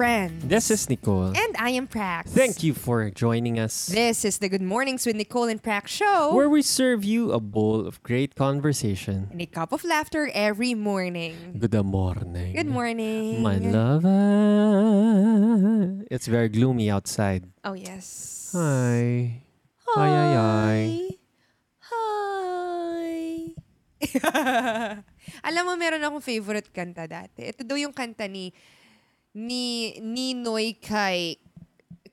Friends. This is Nicole. And I am Prax. Thank you for joining us. This is the Good Mornings with Nicole and Prax show. Where we serve you a bowl of great conversation. and a cup of laughter every morning. Good morning. Good morning. My lover. It's very gloomy outside. Oh, yes. Hi. Hi, hi, hi. Hi. Alam mo, meron akong favorite kanta dati. Ito daw yung kanta ni ni Ninoy kay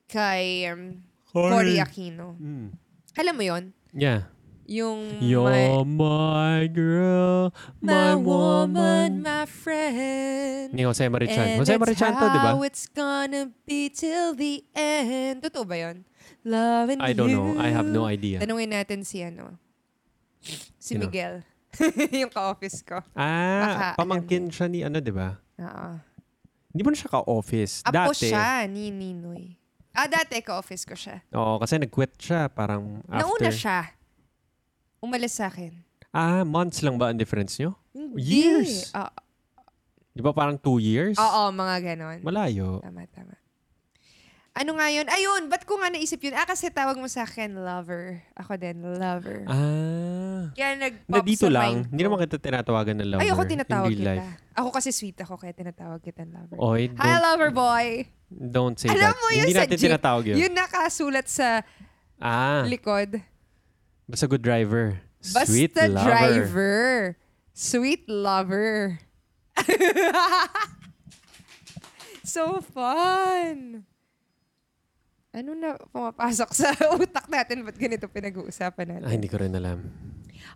kay um, Cory Aquino. Mm. Alam mo yon Yeah. Yung You're my girl, my, my, woman, woman. my friend. Ni Jose Marichan. And Jose Marichan to, di ba? how it's gonna be till the end. Totoo ba yun? Loving I don't you. know. I have no idea. Tanungin natin si ano, si Sino? Miguel. yung ka-office ko. Ah, Baka, pamangkin siya ni ano, di ba? Oo. Hindi mo na siya ka-office. Apo Dati. siya ni Ninoy. Ah, dati ka-office ko siya. Oo, kasi nag-quit siya parang after. Nauna siya. Umalis sa akin. Ah, months lang ba ang difference nyo? Hindi. Years. Oo, Di ba parang two years? oo, mga ganon. Malayo. Tama, tama. Ano nga yun? Ayun, ba't ko nga naisip yun? Ah, kasi tawag mo sa akin, lover. Ako din, lover. Ah. Kaya nag-pop Na dito sa lang, mind hindi naman kita tinatawagan na lover. Ay, ako tinatawag kita. life. Ako kasi sweet ako, kaya tinatawag kita lover. Oy, Hi, lover boy! don't say Alam that. mo yun hindi sa natin jeep, tinatawag yun. Yun nakasulat sa Ah, likod. basta good driver. Basta Sweet lover. driver. Sweet lover. so fun. Ano na pumapasok sa utak natin? Ba't ganito pinag-uusapan natin? Ah, hindi ko rin alam.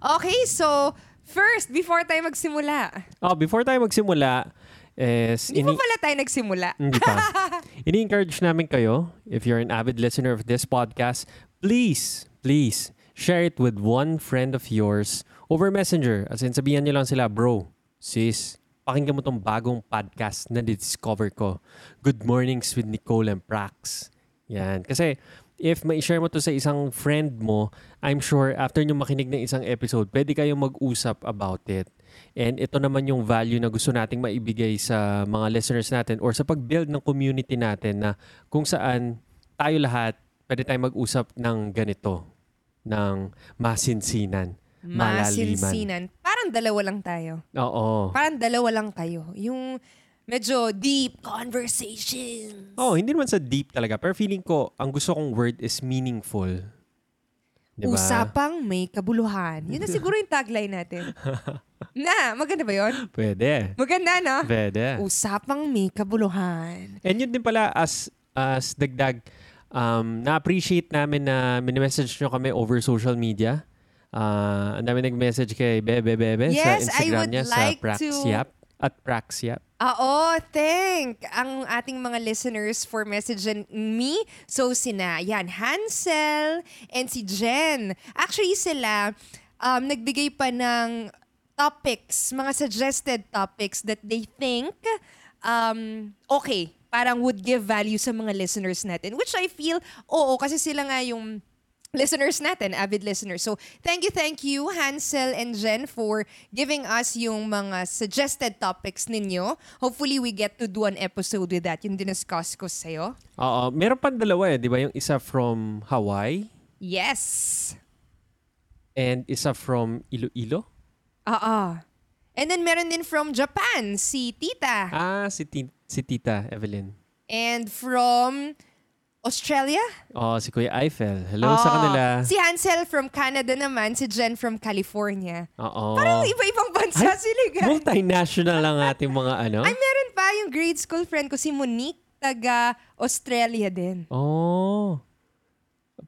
Okay, so first, before tayo magsimula. Oh, before tayo magsimula, is Hindi ini- pa pala tayo nagsimula. Hindi pa. Ini-encourage namin kayo, if you're an avid listener of this podcast, please, please, share it with one friend of yours over Messenger. As in, sabihan nyo lang sila, bro, sis, pakinggan mo tong bagong podcast na discover ko. Good Mornings with Nicole and Prax. Yan. Kasi, if ma-share mo to sa isang friend mo, I'm sure after nyo makinig ng isang episode, pwede kayong mag-usap about it. And ito naman yung value na gusto nating maibigay sa mga listeners natin or sa pag-build ng community natin na kung saan tayo lahat pwede tayong mag-usap ng ganito, ng masinsinan, malaliman. Masinsinan. Parang dalawa lang tayo. Oo. Parang dalawa lang kayo. Yung medyo deep conversation. Oh, hindi naman sa deep talaga. Pero feeling ko, ang gusto kong word is meaningful. Diba? Usapang may kabuluhan. Yun na siguro yung tagline natin. na, maganda ba yun? Pwede. Maganda, no? Pwede. Usapang may kabuluhan. And yun din pala as as dagdag um na-appreciate namin na mini-message nyo kami over social media. Ah, ang dami nag-message kay Bebe Bebe Yes, sa I Instagram would niya like sa Praxiap at Praxiap. Oo, thank ang ating mga listeners for messaging me. So, sina, yan, Hansel and si Jen. Actually, sila, um, nagbigay pa ng topics, mga suggested topics that they think um, okay, parang would give value sa mga listeners natin. Which I feel, oo, kasi sila nga yung listeners natin, avid listeners. So, thank you, thank you, Hansel and Jen, for giving us yung mga suggested topics ninyo. Hopefully, we get to do an episode with that, yung diniscuss ko sa'yo. Oo, meron pa dalawa eh, 'di ba? Yung isa from Hawaii Yes! and isa from Iloilo. Oo. And then, meron din from Japan, si Tita. Ah, si, ti- si Tita Evelyn. And from Australia? Oh, si Kuya Eiffel. Hello sa Oo. kanila. Si Hansel from Canada naman, si Jen from California. Oo. Parang iba-ibang bansa Ay, sila, guys. Multinational ang ating mga ano. Ay, meron pa yung grade school friend ko, si Monique, taga Australia din. Oh.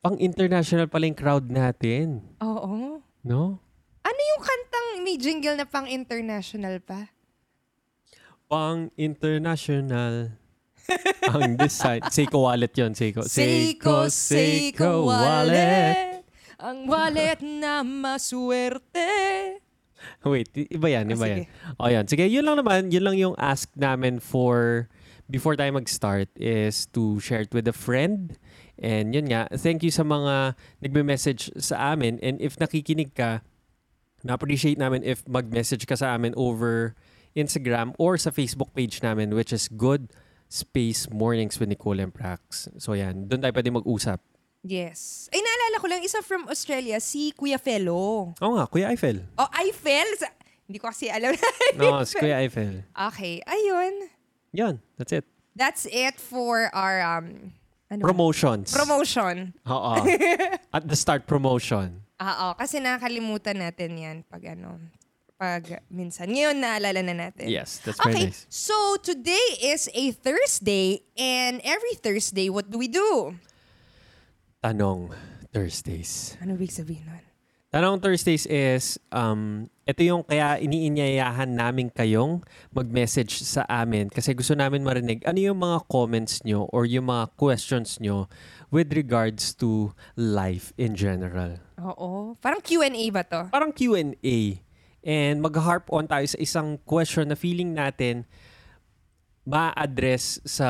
Pang international pala yung crowd natin. Oo. No? Ano yung kantang may jingle na pang international pa? Pang international. ang design. Seiko wallet yon Seiko. Seiko, Seiko wallet. Ang wallet na maswerte. Wait, iba yan, Ah, iba sige. yan. O yan. Sige, yun lang naman. Yun lang yung ask namin for before tayo mag-start is to share it with a friend. And yun nga, thank you sa mga nagme-message sa amin. And if nakikinig ka, na-appreciate namin if mag-message ka sa amin over Instagram or sa Facebook page namin which is Good Space Mornings with Nicole and Prax. So yan, doon tayo pwede mag-usap. Yes. Ay, naalala ko lang, isa from Australia, si Kuya Fellow. Oo nga, Kuya Eiffel. Oh, Eiffel? Sa- Hindi ko kasi alam. No, si Kuya Eiffel. okay, ayun. Yan, that's it. That's it for our um, ano ba? Promotions. promotion. Oo. At the start, promotion. Oo, kasi nakakalimutan natin yan pag ano, pag minsan. Ngayon, naalala na natin. Yes, that's very Okay, nice. so today is a Thursday and every Thursday, what do we do? Tanong Thursdays. Ano big sabihin nun? Tanong Thursdays is, um, ito yung kaya iniinyayahan namin kayong mag-message sa amin kasi gusto namin marinig ano yung mga comments nyo or yung mga questions nyo with regards to life in general. Oo. Parang Q&A ba to? Parang Q&A. And mag-harp on tayo sa isang question na feeling natin ma-address sa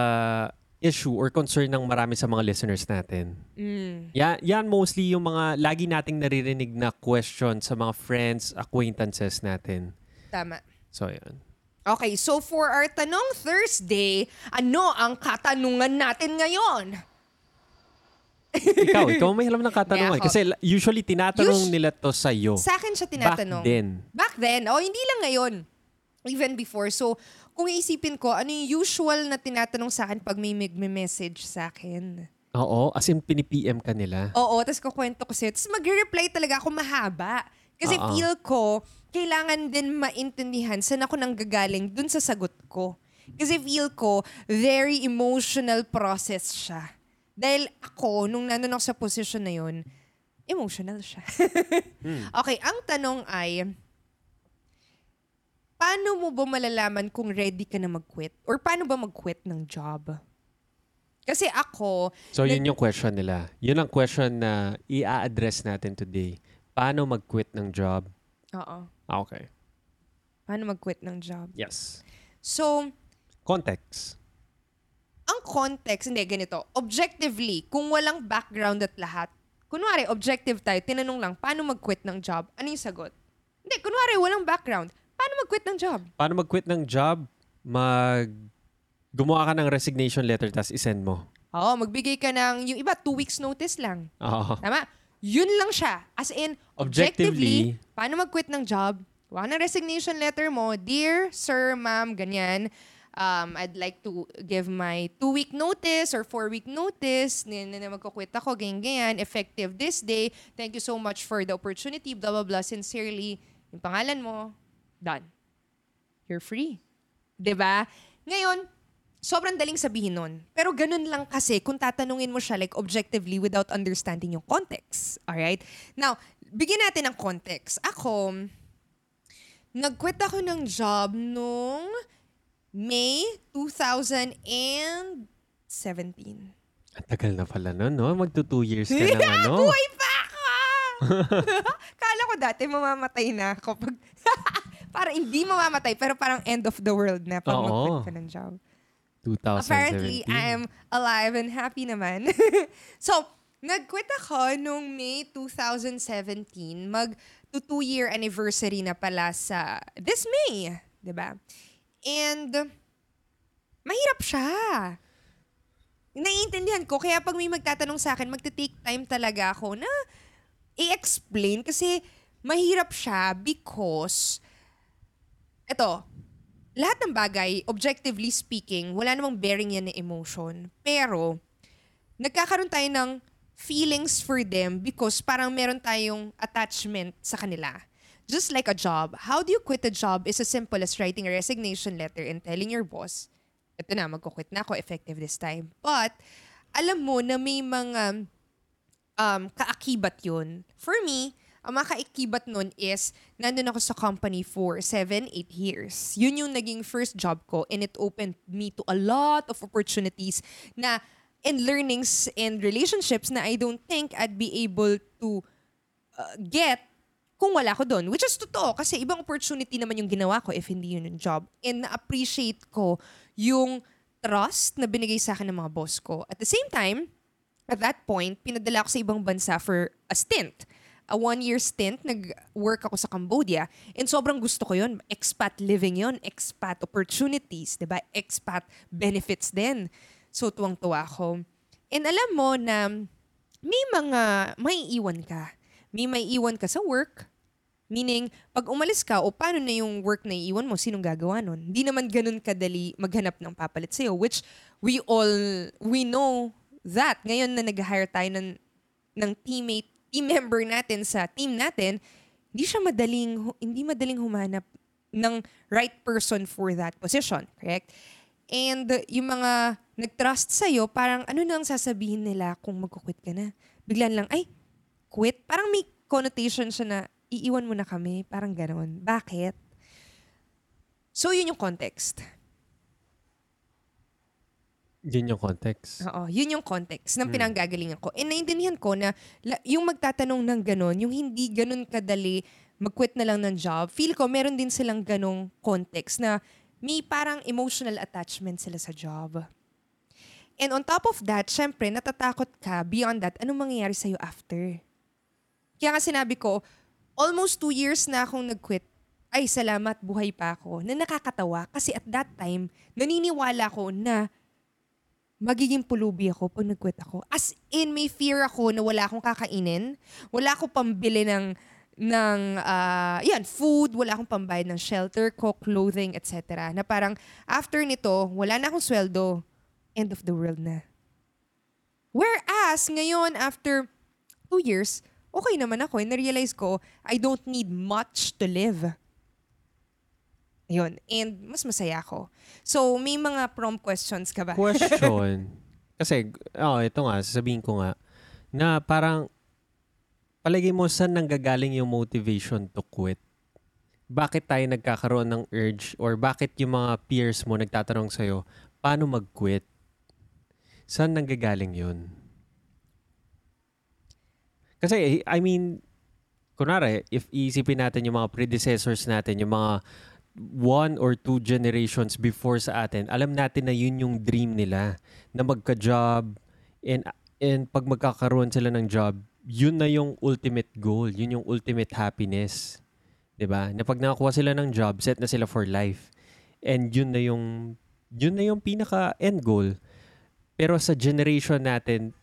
issue or concern ng marami sa mga listeners natin. Mm. Yan, yan mostly yung mga lagi nating naririnig na question sa mga friends, acquaintances natin. Tama. So, yan. Okay, so for our Tanong Thursday, ano ang katanungan natin ngayon? Ikaw, ikaw may alam ng katanungan. Ako. Kasi usually tinatanong Us- nila to sa'yo. Sa akin siya tinatanong. Back then. Back then. Oh, hindi lang ngayon. Even before. So, kung iisipin ko, ano yung usual na tinatanong sa akin pag may mag-message sa akin? Oo, as in pinipm ka nila. Oo, tapos kukwento ko sa'yo. Tapos magre-reply talaga ako mahaba. Kasi Oo. feel ko, kailangan din maintindihan saan ako nanggagaling dun sa sagot ko. Kasi feel ko, very emotional process siya. Dahil ako, nung nandun ako sa position na yun, emotional siya. Okay, ang tanong ay, paano mo ba malalaman kung ready ka na mag-quit? Or paano ba mag-quit ng job? Kasi ako, So, yun yung question nila. Yun ang question na i-address natin today. Paano mag-quit ng job? oo, Ah, Okay. paano mag-quit ng job? Yes. So, Context. Ang context, hindi, ganito. Objectively, kung walang background at lahat, kunwari, objective tayo, tinanong lang, paano mag-quit ng job? Ano yung sagot? Hindi, kunwari, walang background. Paano mag-quit ng job? Paano mag-quit ng job? Mag... Gumawa ka ng resignation letter tapos isend mo. Oo, magbigay ka ng, yung iba, two weeks notice lang. Oo. Tama? Yun lang siya. As in, Objectively, objectively, paano mag-quit ng job? Gawa ng resignation letter mo, Dear Sir, Ma'am, ganyan, um, I'd like to give my two-week notice or four-week notice na, na, na magkukwit ako, ganyan, ganyan, effective this day. Thank you so much for the opportunity, blah, blah, blah. Sincerely, yung pangalan mo, done. You're free. ba? Ngayon, sobrang daling sabihin nun. Pero ganun lang kasi kung tatanungin mo siya like objectively without understanding yung context. Alright? Now, bigyan natin ng context. Ako, nag-quit ako ng job nung May 2017. Ang tagal na pala nun, no? Magto two years ka ng ano. Buhay pa ako! Kala ko dati mamamatay na ako pag... parang hindi mamamatay, pero parang end of the world na pag mag-quit ka ng job. 2017. Apparently, I'm alive and happy naman. so, nag-quit ako nung May 2017. Mag to two-year anniversary na pala sa this May. ba? And, mahirap siya. Naiintindihan ko. Kaya pag may magtatanong sa akin, magte-take time talaga ako na i-explain kasi mahirap siya because eto, lahat ng bagay, objectively speaking, wala namang bearing yan na emotion. Pero, nagkakaroon tayo ng feelings for them because parang meron tayong attachment sa kanila. Just like a job, how do you quit a job is as simple as writing a resignation letter and telling your boss, ito na, magkukwit na ako, effective this time. But, alam mo na may mga um, kaakibat yun. For me, ang mga kaakibat nun is, nandun ako sa company for 7, 8 years. Yun yung naging first job ko and it opened me to a lot of opportunities na and learnings and relationships na I don't think I'd be able to uh, get kung wala ko doon. Which is totoo kasi ibang opportunity naman yung ginawa ko if hindi yun yung job. And na-appreciate ko yung trust na binigay sa akin ng mga boss ko. At the same time, at that point, pinadala ako sa ibang bansa for a stint. a one-year stint, nag-work ako sa Cambodia, and sobrang gusto ko yun. Expat living yon expat opportunities, 'di ba Expat benefits din. So, tuwang-tuwa ako. And alam mo na may mga may iwan ka. May may iwan ka sa work, Meaning, pag umalis ka, o paano na yung work na iiwan mo, sinong gagawa nun? Hindi naman ganun kadali maghanap ng papalit sa'yo, which we all, we know that. Ngayon na nag-hire tayo ng, ng teammate, team member natin sa team natin, hindi siya madaling, hindi madaling humanap ng right person for that position, correct? And yung mga nag-trust sa'yo, parang ano nang sasabihin nila kung mag-quit ka na? Biglan lang, ay, quit? Parang may connotation siya na, iiwan mo na kami. Parang ganon. Bakit? So, yun yung context. Yun yung context. Oo, yun yung context ng pinanggagalingan ko. And naintindihan ko na la, yung magtatanong ng ganon, yung hindi ganon kadali mag-quit na lang ng job, feel ko meron din silang ganong context na may parang emotional attachment sila sa job. And on top of that, syempre, natatakot ka beyond that, anong mangyayari sa'yo after? Kaya nga sinabi ko, almost two years na akong nag-quit. Ay, salamat, buhay pa ako. Na nakakatawa kasi at that time, naniniwala ko na magiging pulubi ako pag nag-quit ako. As in, may fear ako na wala akong kakainin. Wala akong pambili ng, ng uh, yan, food. Wala akong pambayad ng shelter ko, clothing, etc. Na parang, after nito, wala na akong sweldo. End of the world na. Whereas, ngayon, after two years, okay naman ako. And na-realize ko, I don't need much to live. Ayun. And mas masaya ako. So, may mga prompt questions ka ba? Question. Kasi, oh, ito nga, sasabihin ko nga, na parang, palagi mo saan nanggagaling yung motivation to quit? Bakit tayo nagkakaroon ng urge or bakit yung mga peers mo nagtatanong sa'yo, paano mag-quit? Saan nanggagaling yun? Kasi, I mean, kunwari, if isipin natin yung mga predecessors natin, yung mga one or two generations before sa atin, alam natin na yun yung dream nila, na magka-job, and, and pag magkakaroon sila ng job, yun na yung ultimate goal, yun yung ultimate happiness. 'di ba? Na pag nakakuha sila ng job, set na sila for life. And yun na yung yun na yung pinaka end goal. Pero sa generation natin,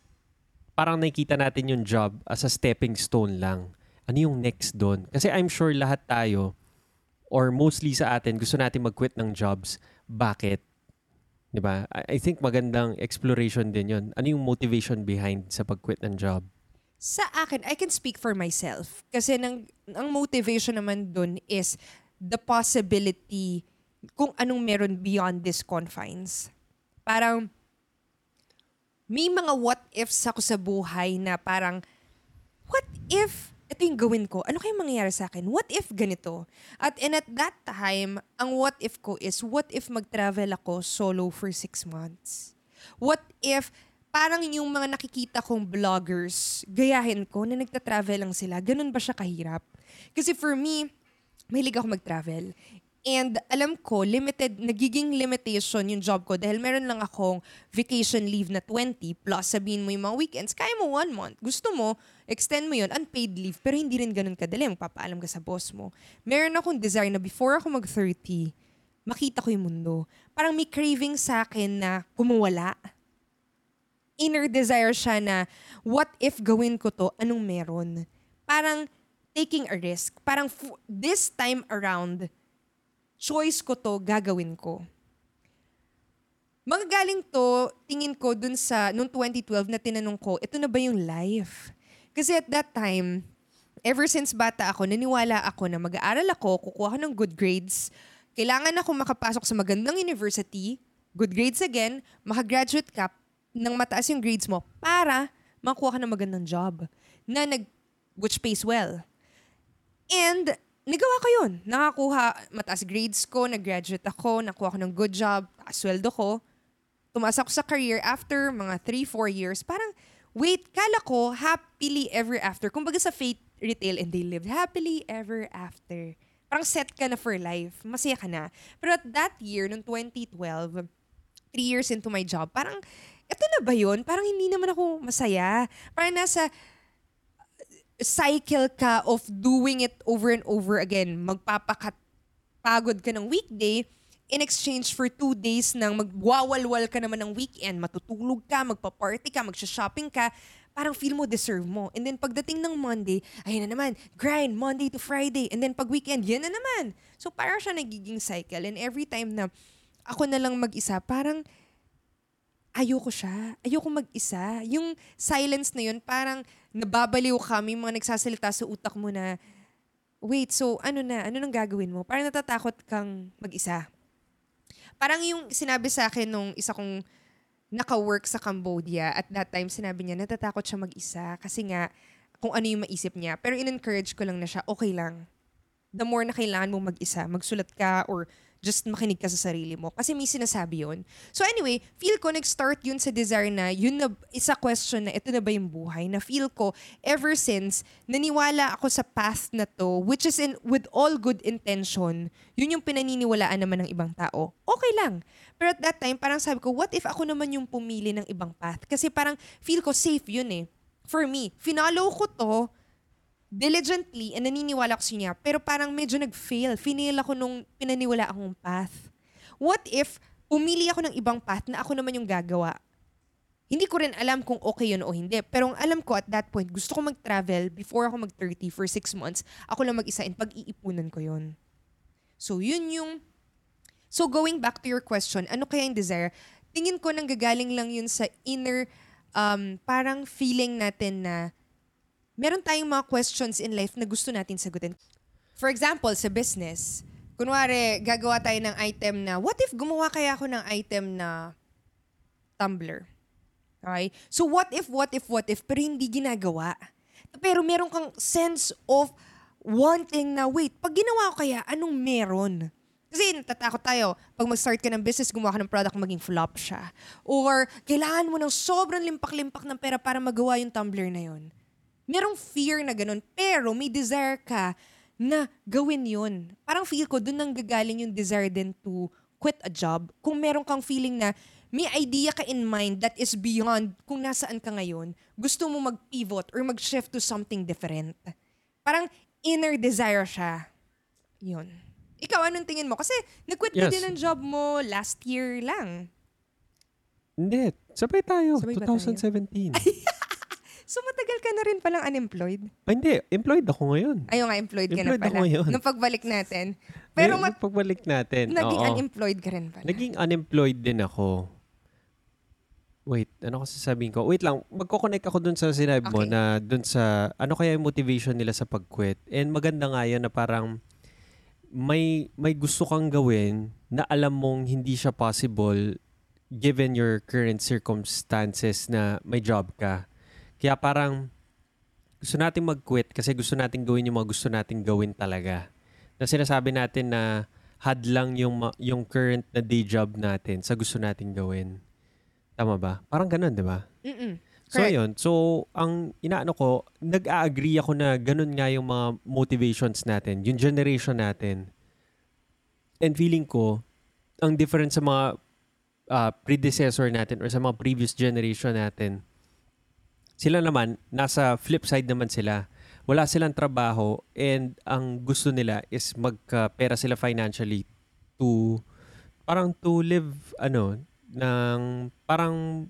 parang nakikita natin yung job as a stepping stone lang. Ano yung next doon? Kasi I'm sure lahat tayo, or mostly sa atin, gusto natin mag-quit ng jobs. Bakit? 'Di ba? I think magandang exploration din 'yon. Ano yung motivation behind sa pag-quit ng job? Sa akin, I can speak for myself. Kasi nang, ang motivation naman dun is the possibility kung anong meron beyond these confines. Parang, may mga what ifs ako sa buhay na parang, what if, ito yung gawin ko, ano kayong mangyayari sa akin? What if ganito? At and at that time, ang what if ko is, what if mag-travel ako solo for six months? What if, parang yung mga nakikita kong vloggers, gayahin ko na nagta-travel lang sila, ganun ba siya kahirap? Kasi for me, mahilig ako mag-travel. And alam ko, limited, nagiging limitation yung job ko dahil meron lang akong vacation leave na 20 plus sabihin mo yung mga weekends, kaya mo one month. Gusto mo, extend mo yun, unpaid leave, pero hindi rin ganun kadali. Magpapaalam ka sa boss mo. Meron akong desire na before ako mag-30, makita ko yung mundo. Parang may craving sa akin na kumuwala. Inner desire siya na, what if gawin ko to, anong meron? Parang taking a risk. Parang f- this time around, choice ko to, gagawin ko. Magagaling to, tingin ko dun sa, noong 2012 na tinanong ko, ito na ba yung life? Kasi at that time, ever since bata ako, naniwala ako na mag-aaral ako, kukuha ko ng good grades, kailangan ako makapasok sa magandang university, good grades again, makagraduate ka ng mataas yung grades mo para makuha ka ng magandang job na nag, which pays well. And nagawa ko yun. Nakakuha, mataas grades ko, nag-graduate ako, nakuha ko ng good job, sweldo ko. Tumaas ako sa career after mga 3-4 years. Parang, wait, kala ko, happily ever after. Kumbaga sa Fate Retail and they lived happily ever after. Parang set ka na for life. Masaya ka na. Pero at that year, noong 2012, 3 years into my job, parang, eto na ba yun? Parang hindi naman ako masaya. Parang nasa, cycle ka of doing it over and over again. Magpapakat pagod ka ng weekday, in exchange for two days ng magwawalwal ka naman ng weekend, matutulog ka, magpa-party ka, magsha-shopping ka, parang feel mo deserve mo. And then pagdating ng Monday, ayun na naman, grind Monday to Friday. And then pag weekend, yan na naman. So parang siya nagiging cycle. And every time na ako na lang mag-isa, parang ayoko siya. Ayoko mag-isa. Yung silence na yun, parang nababaliw kami, mga nagsasalita sa utak mo na, wait, so ano na? Ano nang gagawin mo? Parang natatakot kang mag-isa. Parang yung sinabi sa akin nung isa kong naka-work sa Cambodia, at that time sinabi niya, natatakot siya mag-isa kasi nga kung ano yung maisip niya. Pero in-encourage ko lang na siya, okay lang. The more na kailangan mo mag-isa, magsulat ka or just makinig ka sa sarili mo. Kasi may sinasabi yun. So anyway, feel ko nag-start yun sa desire na, yun na, isa question na, ito na ba yung buhay? Na feel ko, ever since, naniwala ako sa path na to, which is in, with all good intention, yun yung pinaniniwalaan naman ng ibang tao. Okay lang. Pero at that time, parang sabi ko, what if ako naman yung pumili ng ibang path? Kasi parang feel ko safe yun eh. For me, finalo ko to, diligently and naniniwala ko sa niya, pero parang medyo nag-fail. Finail ako nung pinaniwala akong path. What if pumili ako ng ibang path na ako naman yung gagawa? Hindi ko rin alam kung okay yun o hindi. Pero ang alam ko at that point, gusto ko mag-travel before ako mag-30 for 6 months. Ako lang mag-isa and pag-iipunan ko yun. So yun yung... So going back to your question, ano kaya yung desire? Tingin ko nang gagaling lang yun sa inner um, parang feeling natin na meron tayong mga questions in life na gusto natin sagutin. For example, sa business, kunwari, gagawa tayo ng item na, what if gumawa kaya ako ng item na tumbler? Okay? So what if, what if, what if, pero hindi ginagawa. Pero meron kang sense of wanting na, wait, pag ginawa ko kaya, anong meron? Kasi natatakot tayo, pag mag-start ka ng business, gumawa ka ng product, maging flop siya. Or kailangan mo ng sobrang limpak-limpak ng pera para magawa yung tumbler na yun. Merong fear na ganun, pero may desire ka na gawin yun. Parang feel ko, dun nang gagaling yung desire din to quit a job. Kung meron kang feeling na may idea ka in mind that is beyond kung nasaan ka ngayon, gusto mo mag-pivot or mag-shift to something different. Parang inner desire siya. Yun. Ikaw, anong tingin mo? Kasi nag-quit Yes. din ng job mo last year lang. Hindi. Sabay tayo. Sabay ba tayo? 2017. So matagal ka na rin palang unemployed? Ay, hindi. Employed ako ngayon. Ayaw nga, employed ka Employed na pala. ako ngayon. Nung pagbalik natin. Pero Ngayon, mat- pagbalik natin. naging oo. unemployed ka rin pala. Naging unemployed din ako. Wait, ano kasi sabihin ko? Wait lang, magko-connect ako dun sa sinabi mo Okay. na dun sa ano kaya yung motivation nila sa pag-quit. And maganda nga yun na parang may may gusto kang gawin na alam mong hindi siya possible given your current circumstances na may job ka. Kaya parang gusto nating mag-quit kasi gusto nating gawin yung mga gusto nating gawin talaga. Na sinasabi natin na hadlang yung ma- yung current na day job natin sa gusto nating gawin. Tama ba? Parang ganun, di ba? Mm-mm. So, Correct. yun. So, ang inaano ko, nag-agree ako na ganun nga yung mga motivations natin, yung generation natin. And feeling ko, ang difference sa mga ah, predecessor natin or sa mga previous generation natin, sila naman, nasa flip side naman sila. Wala silang trabaho and ang gusto nila is magka-pera sila financially to parang to live ano ng parang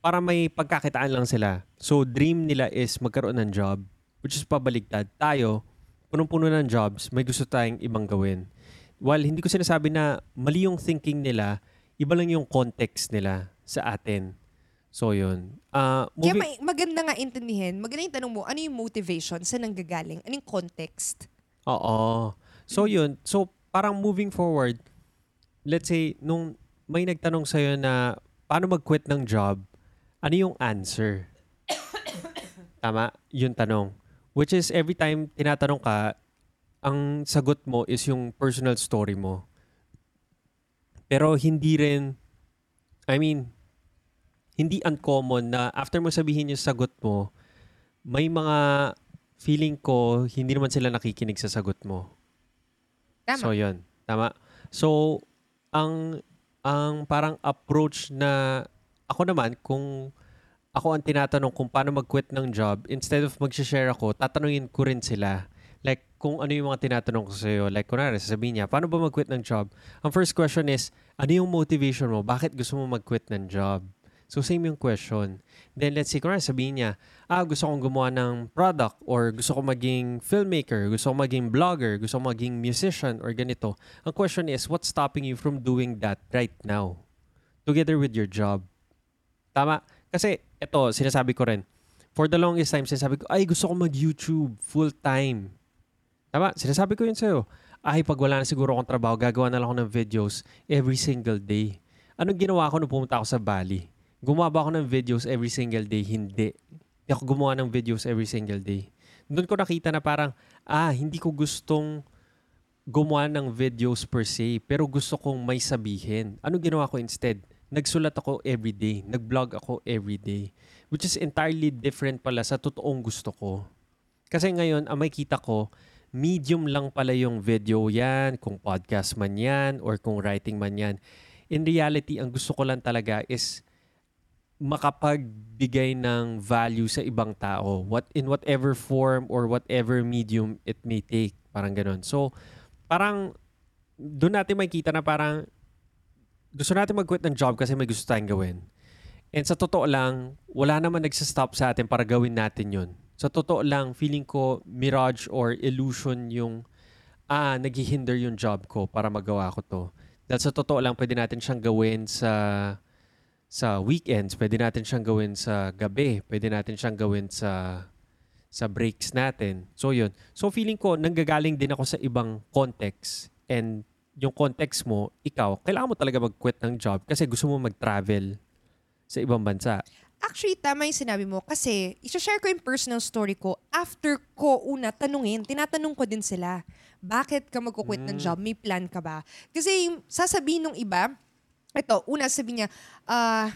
para may pagkakitaan lang sila. So dream nila is magkaroon ng job which is pabaligtad. Tayo, punong-puno ng jobs, may gusto tayong ibang gawin. While hindi ko sinasabi na mali yung thinking nila, iba lang yung context nila sa atin. So yun. Ah, Kaya moving- may, maganda nga intindihin, maganda yung tanong mo, ano yung motivation, saan nanggagaling, anong context? Oo. So yun, so parang moving forward, let's say nung may nagtanong sa'yo na paano mag-quit ng job, ano yung answer? Tama? Yung tanong. Which is every time tinatanong ka, ang sagot mo is yung personal story mo. Pero hindi rin, I mean, hindi uncommon na after mo sabihin yung sagot mo, may mga feeling ko hindi naman sila nakikinig sa sagot mo. Tama. So, yun. Tama. So, ang ang parang approach na ako naman kung ako ang tinatanong kung paano mag-quit ng job, instead of mag-share ako, tatanungin ko rin sila. Like, kung ano yung mga tinatanong ko sa'yo. Like, kunwari, sasabihin niya, paano ba mag-quit ng job? Ang first question is, ano yung motivation mo? Bakit gusto mo mag-quit ng job? So, same yung question. Then, let's say, kunwari, sabihin niya, ah, gusto kong gumawa ng product or gusto ko maging filmmaker, gusto ko maging vlogger, gusto ko maging musician or ganito. Ang question is, what's stopping you from doing that right now? Together with your job. Tama? Kasi, ito, sinasabi ko rin, for the longest time, sinasabi ko, ay, gusto ko mag-YouTube full-time. Tama? Sinasabi ko yun sa'yo. Ay, pag wala na siguro akong trabaho, gagawa na lang ako ng videos every single day. Anong ginawa ko nung pumunta ako sa Bali? Gumawa ako ng videos every single day? Hindi. Hindi ako gumawa ng videos every single day. Doon ko nakita na parang, ah, hindi ko gustong gumawa ng videos per se, pero gusto kong may sabihin. Ano ginawa ko instead? Nagsulat ako every day. Nag-vlog ako every day. Which is entirely different pala sa totoong gusto ko. Kasi ngayon, ang may kita ko, medium lang pala yung video yan, kung podcast man yan, or kung writing man yan. In reality, ang gusto ko lang talaga is makapagbigay ng value sa ibang tao what in whatever form or whatever medium it may take. Parang ganun. So parang doon natin makita na parang gusto natin mag-quit ng job kasi may gusto tayong gawin. And sa totoo lang wala naman nagsa-stop sa atin para gawin natin yun. Sa totoo lang feeling ko mirage or illusion yung ah naghihinder yung job ko para magawa ko to. Dahil sa totoo lang pwede natin siyang gawin sa sa weekends, pwede natin siyang gawin sa gabi, pwede natin siyang gawin sa sa breaks natin. So yun. So feeling ko nanggagaling din ako sa ibang context and yung context mo, ikaw, kailangan mo talaga mag-quit ng job kasi gusto mo mag-travel sa ibang bansa. Actually, tama yung sinabi mo kasi isa-share ko yung personal story ko. After ko una tanungin, tinatanong ko din sila, bakit ka magkukwit ng job? May plan ka ba? Kasi yung sasabihin ng iba, ito, una sabi niya, uh,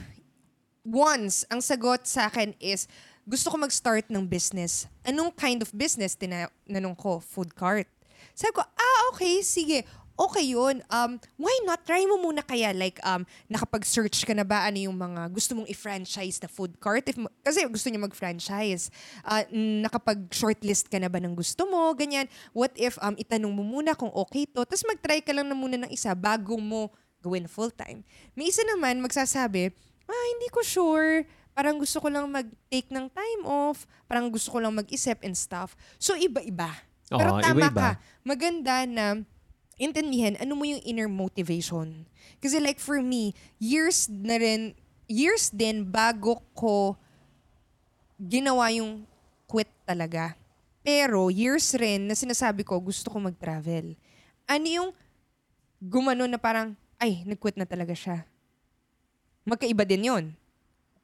once, ang sagot sa akin is, gusto ko mag-start ng business. Anong kind of business? Tinanong ko, food cart. Sabi ko, ah, okay, sige. Okay yun. Um, why not? Try mo muna kaya. Like, um, nakapag-search ka na ba ano yung mga gusto mong i-franchise na food cart? If, kasi gusto niya mag-franchise. Uh, nakapag-shortlist ka na ba ng gusto mo? Ganyan. What if um, itanong mo muna kung okay to? Tapos mag-try ka lang na muna ng isa bago mo gawin full-time. May isa naman magsasabi, ah, hindi ko sure. Parang gusto ko lang mag-take ng time off. Parang gusto ko lang mag-isip and stuff. So, iba-iba. Pero Oo, tama iba-iba. ka. Maganda na intindihan ano mo yung inner motivation. Kasi like for me, years na rin, years din bago ko ginawa yung quit talaga. Pero years rin na sinasabi ko gusto ko mag-travel. Ano yung gumano na parang ay, nag-quit na talaga siya. Magkaiba din yon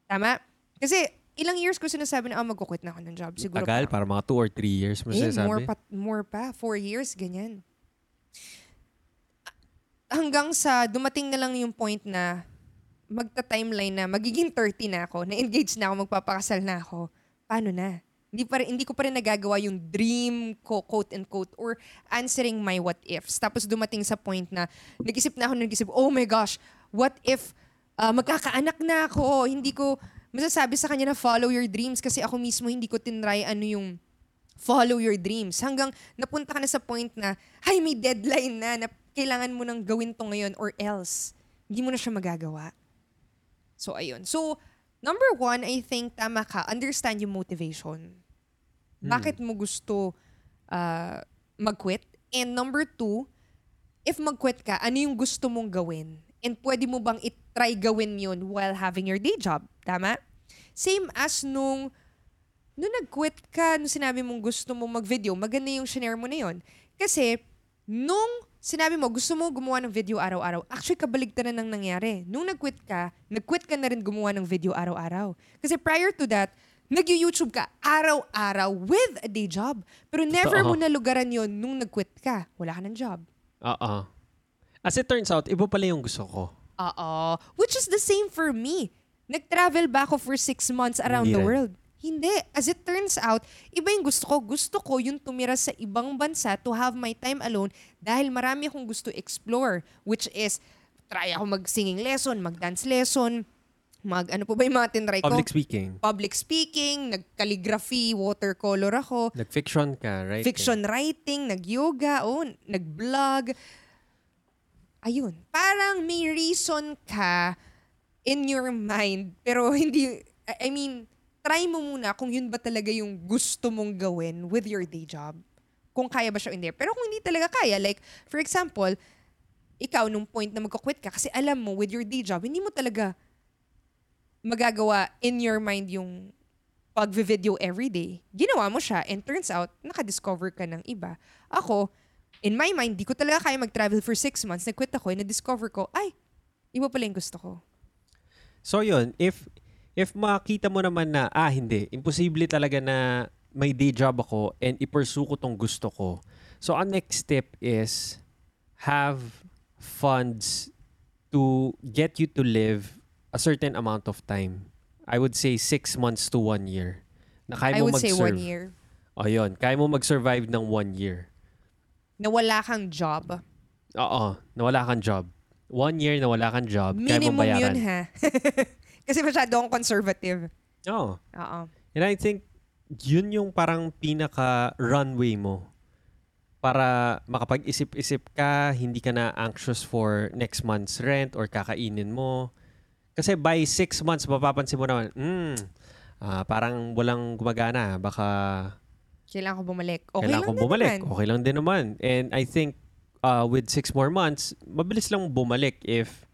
Tama? Kasi ilang years ko sinasabi na, oh, mag-quit na ako ng job. Siguro Tagal, pa. para mga 2 or 3 years mo Eh, sinasabi. more pa, more pa. Four years, ganyan. Hanggang sa dumating na lang yung point na magta-timeline na magiging 30 na ako, na-engage na ako, magpapakasal na ako. Paano na? Hindi, pa rin, hindi ko pa rin nagagawa yung dream ko, quote and quote, or answering my what ifs. Tapos dumating sa point na nag-isip na ako, nag-isip, oh my gosh, what if uh, magkakaanak na ako? Hindi ko masasabi sa kanya na follow your dreams kasi ako mismo hindi ko tinry ano yung follow your dreams. Hanggang napunta ka na sa point na, ay, may deadline na, na kailangan mo nang gawin to ngayon or else, hindi mo na siya magagawa. So, ayun. So, Number one, I think tama ka. Understand yung motivation. Bakit mo gusto uh, mag-quit? And number two, if mag-quit ka, ano yung gusto mong gawin? And pwede mo bang itry gawin yun while having your day job? Tama? Same as nung, nung nag-quit ka, nung sinabi mong gusto mong mag-video, maganda yung share mo na yun. Kasi, nung sinabi mo, gusto mo gumawa ng video araw-araw. Actually, kabaligtaran nang nangyari. Nung nag-quit ka, nag-quit ka na rin gumawa ng video araw-araw. Kasi prior to that, nag-YouTube ka araw-araw with a day job. Pero never Totoo. mo nalugaran yon nung nag-quit ka. Wala ka ng job. Oo. As it turns out, iba pala yung gusto ko. Oo. Which is the same for me. Nag-travel ba ako for six months around Hindi the rin. world? Hindi. As it turns out, iba yung gusto ko. Gusto ko yung tumira sa ibang bansa to have my time alone dahil marami akong gusto explore. Which is, try ako mag-singing lesson, mag-dance lesson, mag, ano po ba yung mga tinry ko? Public speaking. Public speaking, nag-calligraphy, watercolor ako, Nag-fiction ka, right? fiction writing, nag-yoga, oh, nag-vlog. Ayun. Parang may reason ka in your mind, pero hindi, I mean, try mo muna kung yun ba talaga yung gusto mong gawin with your day job. Kung kaya ba siya hindi. Pero kung hindi talaga kaya, like, for example, ikaw nung point na magka-quit ka, kasi alam mo, with your day job, hindi mo talaga magagawa in your mind yung pag-video everyday. Ginawa mo siya and turns out, nakadiscover ka ng iba. Ako, in my mind, di ko talaga kaya mag-travel for six months. Nag-quit ako and na-discover ko, ay, iba pala yung gusto ko. So yun, if if makita mo naman na, ah hindi, imposible talaga na may day job ako and i-pursue ko tong gusto ko. So ang next step is have funds to get you to live a certain amount of time. I would say six months to one year. Na kaya I mo would say mag-serve. one year. O yun, kaya mo mag-survive ng one year. Na wala kang job. Oo, nawala kang job. One year na wala kang job, kaya mo Minimum bayaran. yun ha. Kasi masyado akong conservative. Oo. Oo. And I think yun yung parang pinaka runway mo para makapag-isip-isip ka, hindi ka na anxious for next month's rent or kakainin mo. Kasi by six months, mapapansin mo naman, hmm, ah, parang walang gumagana. Baka Kailangan ko bumalik. Okay kailangan lang din bumalik. naman. Okay lang din naman. And I think uh, with six more months, mabilis lang bumalik if,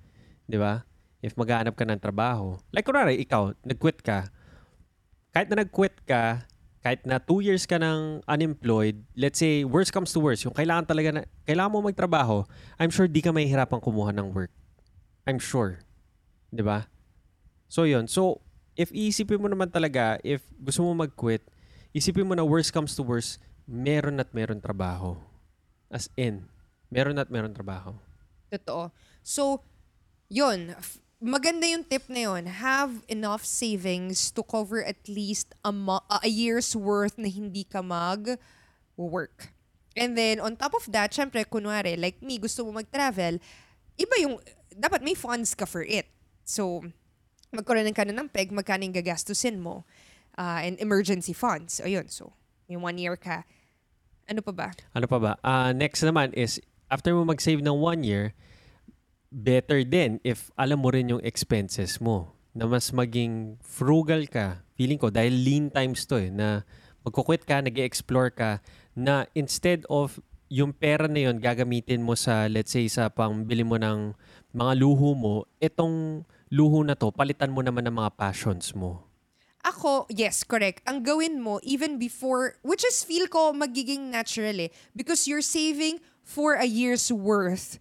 di ba? If maghahanap ka ng trabaho. Like, kunwari, ikaw, nag-quit ka. Kahit na nag-quit ka, kahit na two years ka ng unemployed, let's say, worst comes to worst, yung kailangan talaga na, kailangan mo magtrabaho, I'm sure di ka mahihirapan kumuha ng work. I'm sure. Ba? So, yun. So, if iisipin mo naman talaga, if gusto mo mag-quit, isipin mo na worst comes to worst, meron at meron trabaho. As in, meron at meron trabaho. Totoo. So, yun. Maganda yung tip na yun. Have enough savings to cover at least a, mo- a year's worth na hindi ka mag-work. And then, on top of that, syempre, kunwari, like me, gusto mo mag-travel, iba yung, dapat may funds ka for it. So, magkaroon ka na ng peg, magkano yung gagastusin mo. Uh, and emergency funds. Ayun, so, yung one year ka. Ano pa ba? Ano pa ba? Ah, next naman is, after mo mag-save ng one year, better din if alam mo rin yung expenses mo. Na mas maging frugal ka. Feeling ko, dahil lean times to eh, na magkukwit ka, nag explore ka, na instead of yung pera na yun gagamitin mo sa, let's say, sa pangbili mo ng mga luho mo, itong luho na to, palitan mo naman ng mga passions mo. Ako, yes, correct. Ang gawin mo, even before, which is feel ko magiging natural eh. Because you're saving for a year's worth.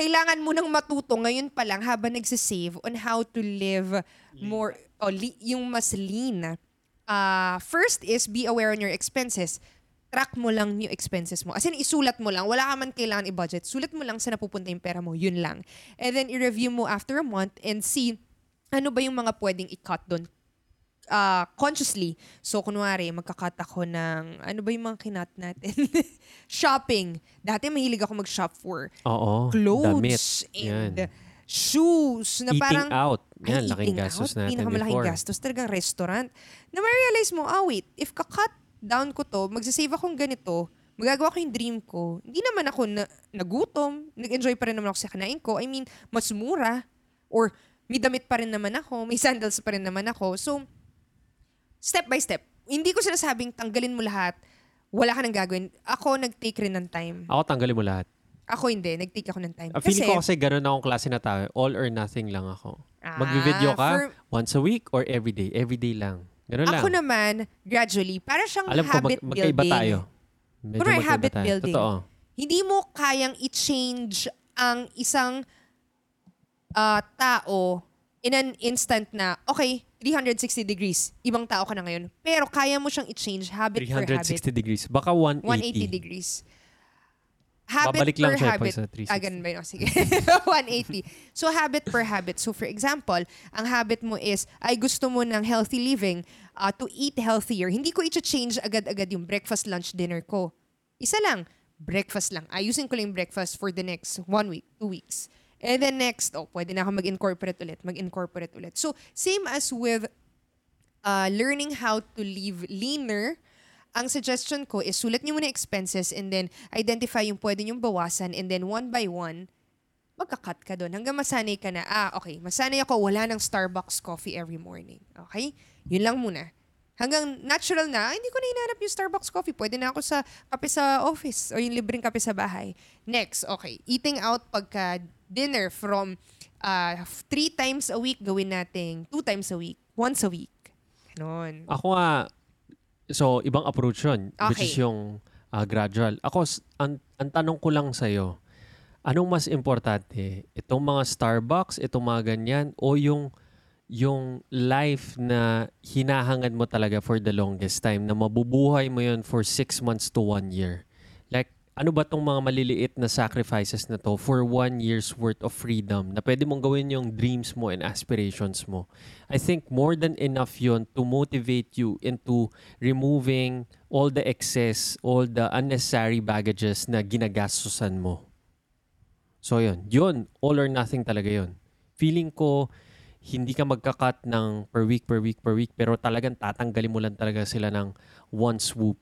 Kailangan mo nang matuto ngayon pa lang habang nagsisave on how to live more, o li- yung mas lean. Uh, first is be aware on your expenses. Track mo lang yung expenses mo. As in, isulat mo lang. Wala ka man kailangan i-budget. Sulat mo lang sa napupunta yung pera mo. Yun lang. And then, i-review mo after a month and see ano ba yung mga pwedeng i-cut doon uh, consciously. So, kunwari, magkakat ako ng, ano ba yung mga kinat natin? Shopping. Dati mahilig ako mag-shop for Oo. clothes damit. and Yan. shoes. Na Eating parang, out. ay, Yan, laking eating gastos out, natin Pinakamalaking before. gastos. Talagang restaurant. Na ma-realize mo, ah wait, if kakat down ko to, magsasave akong ganito, magagawa ko yung dream ko. Hindi naman ako na, nagutom. Nag-enjoy pa rin naman ako sa kinain ko. I mean, mas mura. Or may damit pa rin naman ako. May sandals pa rin naman ako. So, step by step. Hindi ko sinasabing tanggalin mo lahat. Wala ka nang gagawin. Ako, nag-take rin ng time. Ako tanggalin mo lahat. Ako hindi. Nag-take ako ng time. Ah, feeling ko kasi ganun akong klase na tao. All or nothing lang ako. Ah, Mag-video ka for- once a week or every day. Every day lang. Ganun lang. Ako naman, gradually, para siyang Alam ko, habit mag- magkaiba building. tayo. Medyo magkaiba habit tayo. building. Totoo. Hindi mo kayang i-change ang isang ah, tao in an instant na, okay, 360 degrees, ibang tao ka na ngayon. Pero kaya mo siyang i-change habit per habit. 360 degrees. Baka 180. 180 degrees. Habit Babalik per lang siya habit. pag sa 360. Ah, ganun ba yun? Oh, sige. 180. So, habit per habit. So, for example, ang habit mo is, ay gusto mo ng healthy living, uh, to eat healthier. Hindi ko i-change agad-agad yung breakfast, lunch, dinner ko. Isa lang, breakfast lang. Ayusin ko lang yung breakfast for the next one week, two weeks. And then next, oh, pwede na ako mag-incorporate ulit, mag-incorporate ulit. So, same as with uh, learning how to live leaner, ang suggestion ko is sulat niyo muna expenses and then identify yung pwede niyong bawasan and then one by one, magka-cut ka doon hanggang masanay ka na, ah, okay, masanay ako, wala ng Starbucks coffee every morning. Okay? Yun lang muna. Hanggang natural na, hindi ko na hinanap yung Starbucks coffee. Pwede na ako sa kape sa office o yung libreng kape sa bahay. Next, okay, eating out pagka dinner from uh, three times a week, gawin nating two times a week, once a week. Ganon. Ako nga, so ibang approach yun, which Okay. is yung ah, gradual. Ako, ang, ang tanong ko lang sa'yo, anong mas importante? Itong mga Starbucks, itong mga ganyan, o yung yung life na hinahangad mo talaga for the longest time, na mabubuhay mo yun for six months to one year? Ano ba tong mga maliliit na sacrifices na to for one year's worth of freedom na pwede mong gawin yung dreams mo and aspirations mo? I think more than enough yun to motivate you into removing all the excess, all the unnecessary baggages na ginagastusan mo. So yun, yun, all or nothing talaga yun. Feeling ko, hindi ka magka-cut ng per week, per week, per week, pero talagang tatanggalin mo lang talaga sila ng one swoop.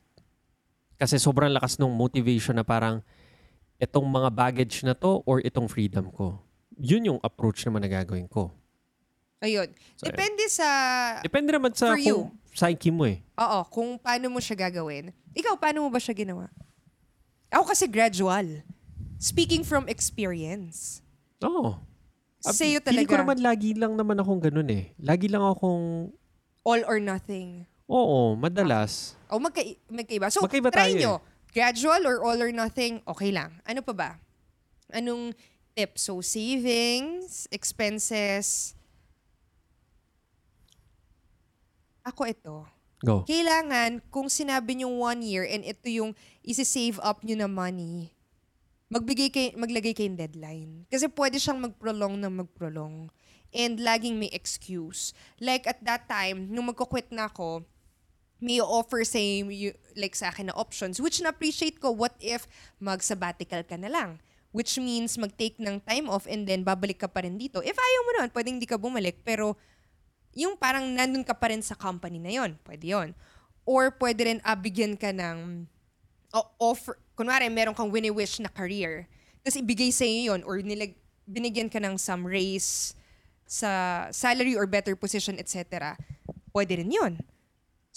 Kasi sobrang lakas ng motivation na parang itong mga baggage na to or itong freedom ko. Yun yung approach naman na gagawin ko. Ayun. So, Depende sa, Depende naman sa For you. kung psyche mo eh. oo, kung paano mo siya gagawin. Ikaw, paano mo ba siya ginawa? Ako kasi gradual. Speaking from experience. Oo. Ah, Sa'yo Feeling ko talaga. naman lagi lang naman akong ganun eh. Lagi lang akong, All or nothing. Oo, madalas. O magka magkaiba. So, Magkaiba try tayo eh. nyo. Gradual or all or nothing, okay lang. Ano pa ba? Anong tip? So, savings, expenses. Ako ito. Go. Kailangan, kung sinabi nyo one year and ito yung isi-save up nyo na money, magbigay kay, maglagay kayong deadline. Kasi pwede siyang mag-prolong na mag-prolong. And laging may excuse. Like at that time, nung magko-quit na ako, may offer sa like sa akin na options which na-appreciate ko what if mag-sabbatical ka na lang? Which means mag-take ng time off and then babalik ka pa rin dito. If ayaw mo naman pwedeng hindi ka bumalik pero yung parang nandun ka pa rin sa company na yon pwede yon or pwede rin ah, bigyan ka ng o- offer kunwari meron kang wini-wish na career tapos ibigay sa iyo yon or nilag, binigyan ka ng some raise sa salary or better position etc pwede rin yon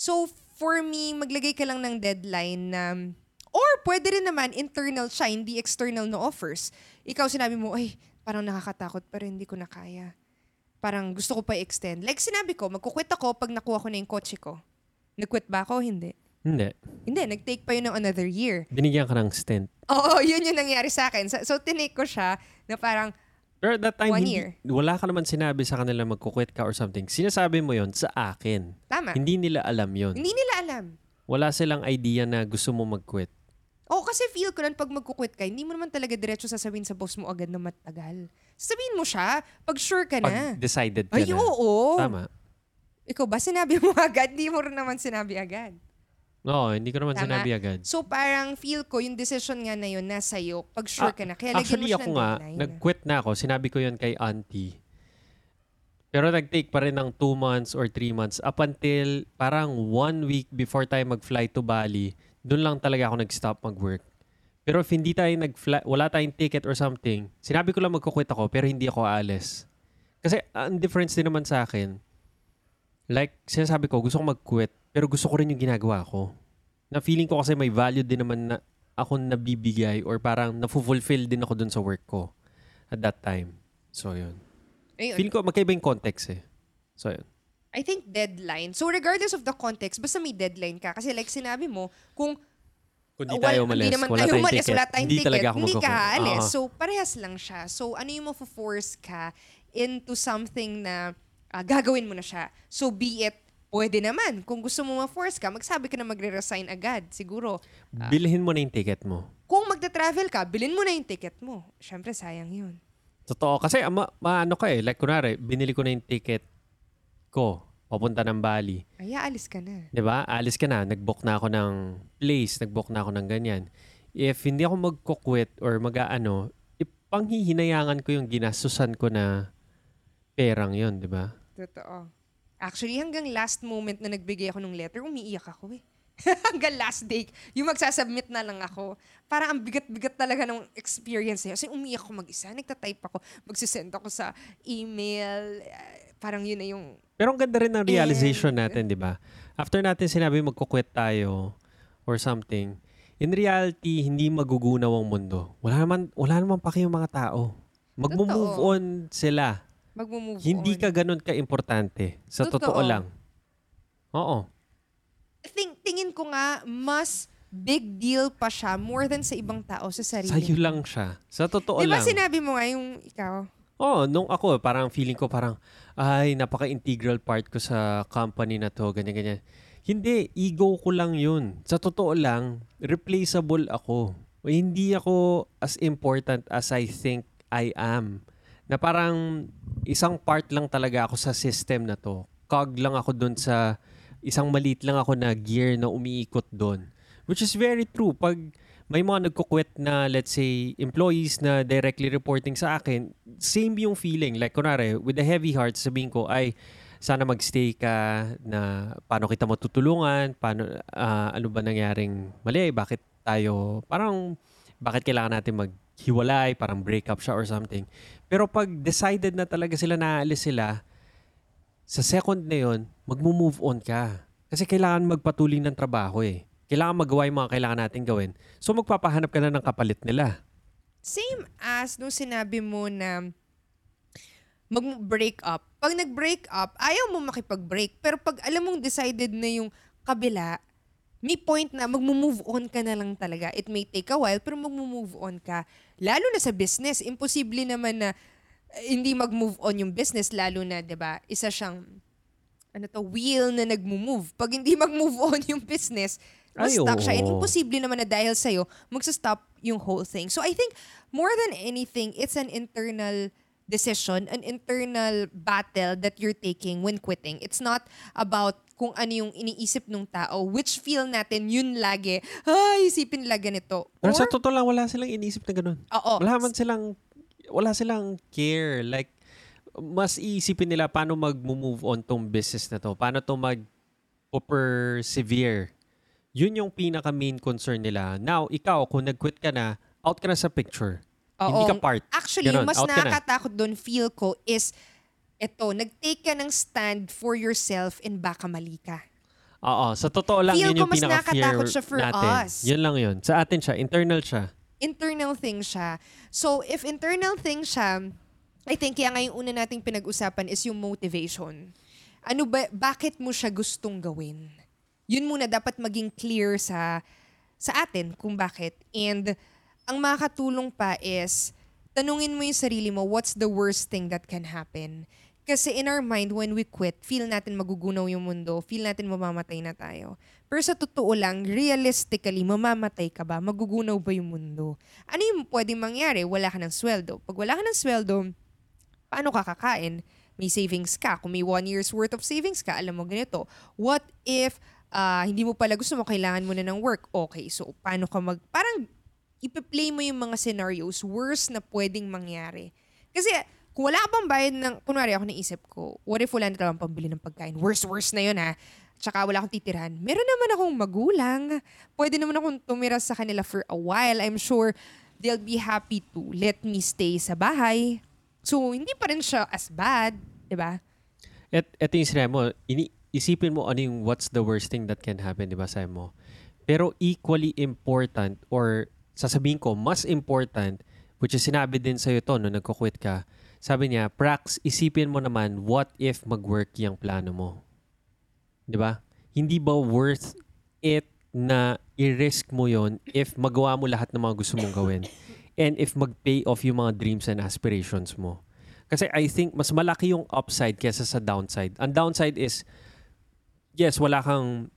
So, for me, maglagay ka lang ng deadline na, or pwede rin naman internal siya, hindi external na offers. Ikaw sinabi mo, ay, parang nakakatakot pero hindi ko na kaya. Parang gusto ko pa i-extend. Like sinabi ko, magkukwit ako pag nakuha ko na yung kotse ko. Nag-quit ba ako? Hindi. Hindi. Hindi, nag-take pa yun ng another year. Binigyan ka ng stint. Oo, yun yung nangyari sa akin. So, so tinake ko siya na parang, Pero at that time, One hindi, year. wala ka naman sinabi sa kanila magkukwit ka or something. Sinasabi mo yon sa akin. tama. Hindi nila alam yon. Hindi nila alam. Wala silang idea na gusto mo mag-quit. Oo, kasi feel ko nun pag magkukwit ka, hindi mo naman talaga diretso sasabihin sa boss mo agad na matagal. Sasabihin mo siya, pag sure ka na. Pag decided ka Ay, na. oo. Tama. Ikaw ba, sinabi mo agad? Hindi mo rin naman sinabi agad. Oo, hindi ko naman Tama. sinabi agad. So parang feel ko, yung decision nga na yun, nasa iyo, pag sure Ah, ka na. Kaya Actually, ako ng nga, deadline. nag-quit na ako. Sinabi ko yun kay auntie. Pero nag-take pa rin ng two months or three months up until parang one week before tayo mag-fly to Bali, doon lang talaga ako nag-stop mag-work. Pero if hindi tayo nag wala tayong ticket or something, sinabi ko lang magkukwit ako pero hindi ako aalis. Kasi ang difference din naman sa akin, like sinasabi ko, gusto ko mag-quit pero gusto ko rin yung ginagawa ko. Na feeling ko kasi may value din naman na ako nabibigay or parang na-fulfill din ako dun sa work ko at that time. So, yun. Ayun. Feeling ko magkaiba yung context eh. So, yun. I think deadline. So regardless of the context, basta may deadline ka. Kasi like sinabi mo, kung Kung di tayo umalis, hindi naman wala tayo umalis, ticket, wala tayong hindi ticket, talaga ako hindi ka aalis. Oo. So, parehas lang siya. So, ano yung mafo-force ka into something na ah, gagawin mo na siya. So, be it, pwede naman. Kung gusto mo ma-force ka, magsabi ka na magre-resign agad. Siguro, Bilhin mo na yung ticket mo. kung magta-travel ka, bilhin mo na yung ticket mo. Siyempre, sayang yun. Totoo. Kasi ma, maano ka eh. Like, kunwari, binili ko na yung ticket ko papunta ng Bali. Ay, aalis ka na. 'Di ba? Alis ka na. Nag-book na ako ng place. Nag-book na ako ng ganyan. If hindi ako magko-quit or mag-ano, panghihinayangan ko yung ginastusan ko na perang yon di ba? Totoo. Actually, hanggang last moment na nagbigay ako ng letter, umiiyak ako eh. hanggang last day, yung magsasubmit na lang ako. Parang ang bigat-bigat talaga ng experience eh. Kasi umiiyak ako mag-isa, nagtatype ako, magsisend ako sa email. eh, Parang yun na yung... Pero ang ganda rin ng realization And- natin, di ba? After natin sinabi magkukwit tayo or something, in reality, hindi magugunaw ang mundo. Wala naman, wala naman pa kayong mga tao. Magmo-move Totoo. on sila. Magmo-move Hindi on. ka ganun ka-importante. Sa totoo Totoo. lang. Oo. Think, tingin ko nga, mas big deal pa siya more than sa ibang tao sa sarili. Sa'yo lang siya. Sa totoo Di ba lang. sinabi mo nga yung ikaw? Oo, nung ako, parang feeling ko parang, ay, napaka-integral part ko sa company na to, ganyan-ganyan. Hindi, ego ko lang yun. Sa totoo lang, replaceable ako. Hindi ako as important as I think I am. Na parang isang part lang talaga ako sa system na to. Cog lang ako dun sa, isang maliit lang ako na gear na umiikot dun. Which is very true. Pag may mga nagkukwit na, let's say, employees na directly reporting sa akin, same yung feeling. Like, kunwari, with a heavy heart, sabihin ko, ay, sana magstay ka na paano kita matutulungan, paano, ah, ano ba nangyaring mali, bakit tayo, parang, bakit kailangan natin maghiwalay, parang break up siya or something. Pero pag decided na talaga sila naalis sila, sa second na yon magmo-move on ka. Kasi kailangan magpatuloy ng trabaho eh. Kailangan magawa yung mga kailangan natin gawin. So magpapahanap ka na ng kapalit nila. Same as nung sinabi mo na mag-break up. Pag nag-break up, ayaw mo makipag-break. Pero pag alam mong decided na yung kabila, may point na magmo-move on ka na lang talaga. It may take a while, pero magmo-move on ka. Lalo na sa business, imposible naman na eh, hindi mag-move on yung business, lalo na, di ba, isa siyang ano to, wheel na nagmo-move. Pag hindi mag-move on yung business, Ay, ma-stuck siya. And imposible naman na dahil sa'yo, magsa-stop yung whole thing. So I think, more than anything, it's an internal decision, an internal battle that you're taking when quitting. It's not about kung ano yung iniisip ng tao, which feel natin yun lagi, ay, isipin nila ganito. Pero sa Or- totoo lang, wala silang inisip na ganun. Oo. Wala man silang, wala silang care. Like, mas iisipin nila paano mag-move on tong business na to. Paano to mag-persevere. Yun yung pinaka main concern nila. Now, ikaw, kung nag-quit ka na, out ka na sa picture. Hindi Oo. ka part. Actually, Ganon, yung mas ka na. nakakatakot doon, feel ko, is eto, nag-take ka ng stand for yourself and baka mali ka. Oo, sa totoo lang, Feel yun yung pinaka-fear nakakatakot siya for natin. us. Yun lang yun. Sa atin siya, internal siya. internal thing siya. So, if internal thing siya, I think kaya nga yung una nating pinag-usapan is yung motivation. Ano ba, bakit mo siya gustong gawin? Yun muna dapat maging clear sa sa atin kung bakit. And ang makakatulong pa is tanungin mo yung sarili mo, what's the worst thing that can happen? Kasi in our mind, when we quit, feel natin magugunaw yung mundo, feel natin mamamatay na tayo. Pero sa totoo lang, realistically, mamamatay ka ba? Magugunaw ba yung mundo? Ano yung pwedeng mangyari? Wala ka ng sweldo. Pag wala ka ng sweldo, paano ka kakain? May savings ka. Kung may one year's worth of savings ka, alam mo ganito. What if ah, hindi mo pala gusto mo, kailangan mo na ng work? Okay, so paano ka mag... Parang ipi-play mo yung mga scenarios worst na pwedeng mangyari. Kasi kung wala ka pang bayad ng... Kunwari ako naisip ko, what if wala na talagang pambili ng pagkain? Worst, worst na yun ha. Tsaka wala akong titirahan. Meron naman akong magulang. Pwede naman akong tumira sa kanila for a while. I'm sure they'll be happy to let me stay sa bahay. So, hindi pa rin siya as bad. 'di ba? Et, eto yung sinabi mo, ini, isipin mo ano yung what's the worst thing that can happen, di ba, sabi mo. Pero equally important or sasabihin ko, mas important, which is sinabi din sa'yo to no nagko-quit ka, sabi niya, Prax, isipin mo naman what if mag-work yung plano mo. Di ba? Hindi ba worth it na i-risk mo yon if magawa mo lahat ng mga gusto mong gawin and if mag-pay off yung mga dreams and aspirations mo. Kasi I think mas malaki yung upside kesa sa downside. Ang downside is, yes, wala kang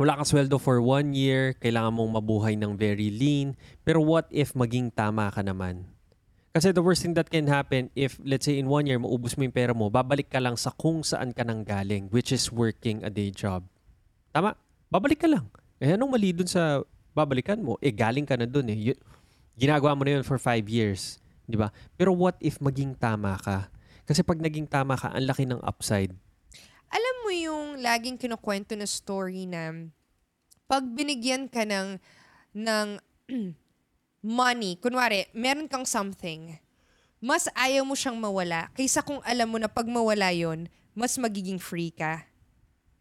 wala kang sweldo for one year, kailangan mong mabuhay ng very lean, pero what if maging tama ka naman? Kasi the worst thing that can happen if, let's say, in one year, maubos mo yung pera mo, babalik ka lang sa kung saan ka nang galing, which is working a day job. Tama? Babalik ka lang. Eh, anong mali dun sa babalikan mo? Eh, galing ka na dun eh. Ginagawa mo na yun for five years. Di ba? Pero what if maging tama ka? Kasi pag naging tama ka, ang laki ng upside. Alam mo yung laging kinukwento na story na pag binigyan ka ng, ng money, kunwari, meron kang something, mas ayaw mo siyang mawala kaysa kung alam mo na pag mawala yon mas magiging free ka.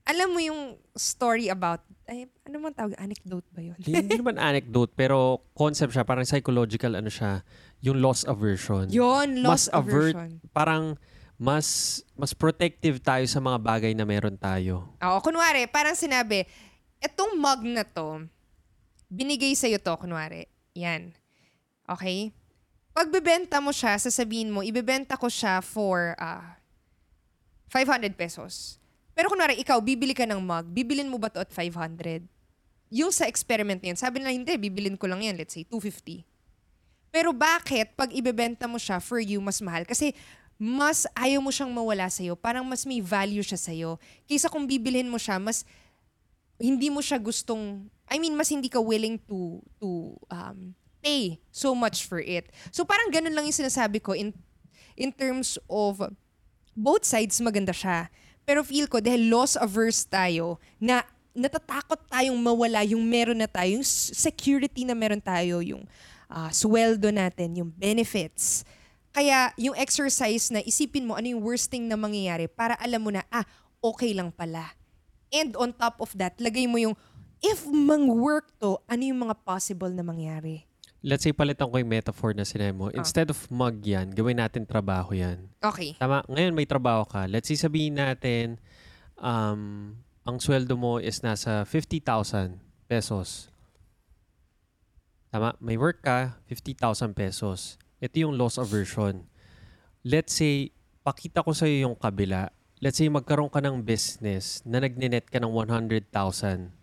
Alam mo yung story about, ay, ano man tawag, anecdote ba yun? Hindi naman anecdote, pero concept siya, parang psychological, ano siya, yung loss aversion. Yon, loss Mas avert- aversion. Parang mas mas protective tayo sa mga bagay na meron tayo. Oo, kunwari, parang sinabi, etong mug na to, binigay sa'yo to, kunwari. Yan. Okay? Pag bibenta mo siya, sasabihin mo, ibebenta ko siya for ah 500 pesos. Pero kunwari, ikaw, bibili ka ng mug, bibilin mo ba to at 500? Yung sa experiment na yan, sabi nila, hindi, bibilin ko lang yan, let's say, 250. Pero bakit pag ibebenta mo siya for you, mas mahal? Kasi mas ayaw mo siyang mawala sa'yo. Parang mas may value siya sa'yo. Kaysa kung bibilhin mo siya, mas hindi mo siya gustong, I mean, mas hindi ka willing to, to um, pay so much for it. So parang ganun lang yung sinasabi ko in, in terms of both sides maganda siya. Pero feel ko, dahil loss averse tayo, na natatakot tayong mawala yung meron na tayo, yung security na meron tayo, yung ah, sweldo natin, yung benefits. Kaya yung exercise na isipin mo ano yung worst thing na mangyayari para alam mo na, ah, okay lang pala. And on top of that, lagay mo yung, if mang-work to, ano yung mga possible na mangyari? Let's say, palitan ko yung metaphor na sinabi mo. Instead of mug yan, gawin natin trabaho yan. Okay. Tama, ngayon may trabaho ka. Let's say sabihin natin, um, ang sweldo mo is nasa 50,000 pesos. Tama, may work ka, 50,000 pesos. Ito yung loss aversion. Let's say, pakita ko sa'yo yung kabila. Let's say magkaroon ka ng business na nagninet ka ng 100,000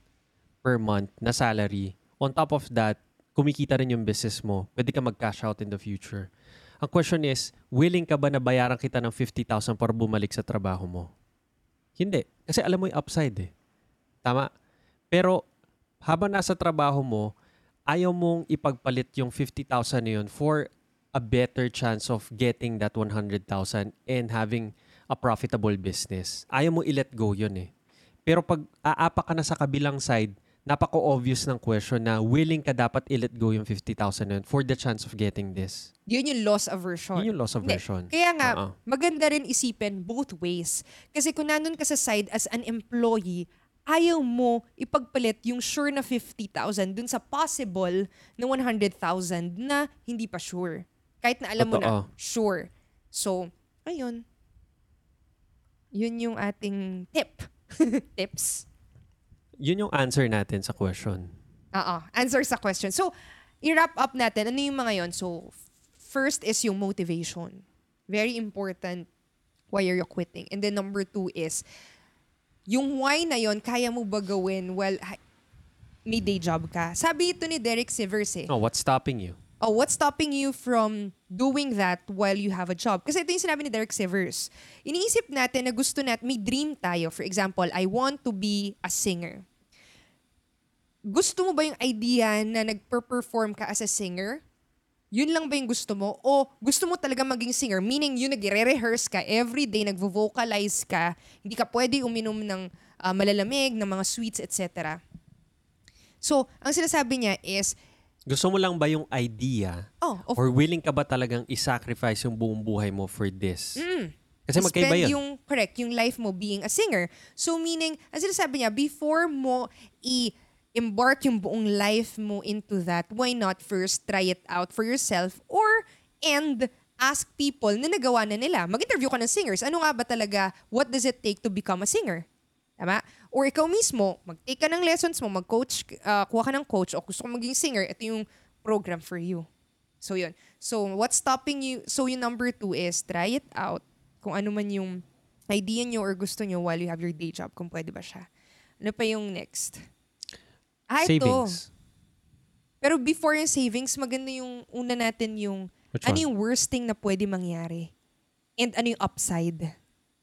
per month na salary. On top of that, kumikita rin yung business mo. Pwede ka mag-cash out in the future. Ang question is, willing ka ba na bayaran kita ng 50,000 para bumalik sa trabaho mo? Hindi. Kasi alam mo yung upside eh. Tama? Pero habang nasa trabaho mo, ayaw mong ipagpalit yung 50,000 na yun for a better chance of getting that 100,000 and having a profitable business. Ayaw mo i-let go yun eh. Pero pag aapa ka na sa kabilang side, napaka-obvious ng question na willing ka dapat i-let go yung 50,000 na yun for the chance of getting this. Yun yung loss aversion. Yun yung loss Hindi. aversion. Kaya nga, Oo. maganda rin isipin both ways. Kasi kung nandun ka sa side as an employee, ayaw mo ipagpalit yung sure na 50,000 dun sa possible na 100,000 na hindi pa sure. Kahit na alam mo na, Totoo. sure. So, ayun. Yun yung ating tip. Tips. Yun yung answer natin sa question. Oo. Answer sa question. So, i-wrap up natin. Ano yung mga yon? So, first is yung motivation. Very important why you're quitting. And then number two is, yung why na yon kaya mo ba gawin ha- may day job ka? Sabi ito ni Derek Sivers eh. Oh, what's stopping you? Oh, what's stopping you from doing that while you have a job? Kasi ito yung sinabi ni Derek Sivers. Iniisip natin na gusto natin, may dream tayo. For example, I want to be a singer. Gusto mo ba yung idea na nagper-perform ka as a singer? Yun lang ba yung gusto mo? O gusto mo talaga maging singer? Meaning, yun nagre-rehearse ka, everyday, nagvo-vocalize ka, hindi ka pwede uminom ng ah, malalamig, ng mga sweets, etc. So, ang sinasabi niya is, Gusto mo lang ba yung idea oh, of or willing ka ba talagang i-sacrifice yung buong buhay mo for this? Mm. Kasi magkaiba yun. yung, correct, yung life mo being a singer. So meaning, ang sinasabi niya, before mo i-embark yung buong life mo into that, why not first try it out for yourself or and ask people na nagawa na nila. Mag-interview ka ng singers. Ano nga ba talaga, what does it take to become a singer? Tama? Or ikaw mismo, mag-take ka ng lessons mo, mag-coach, ah, kuha ka ng coach, o gusto ko maging singer, ito yung program for you. So yun. So what's stopping you? So yung number two is try it out. Kung ano man yung idea nyo or gusto nyo while you have your day job, kung pwede ba siya. Ano pa yung next? Ah, ito. Savings. Pero before yung savings, maganda yung una natin yung Which ano one? yung worst thing na pwede mangyari. And ano yung upside.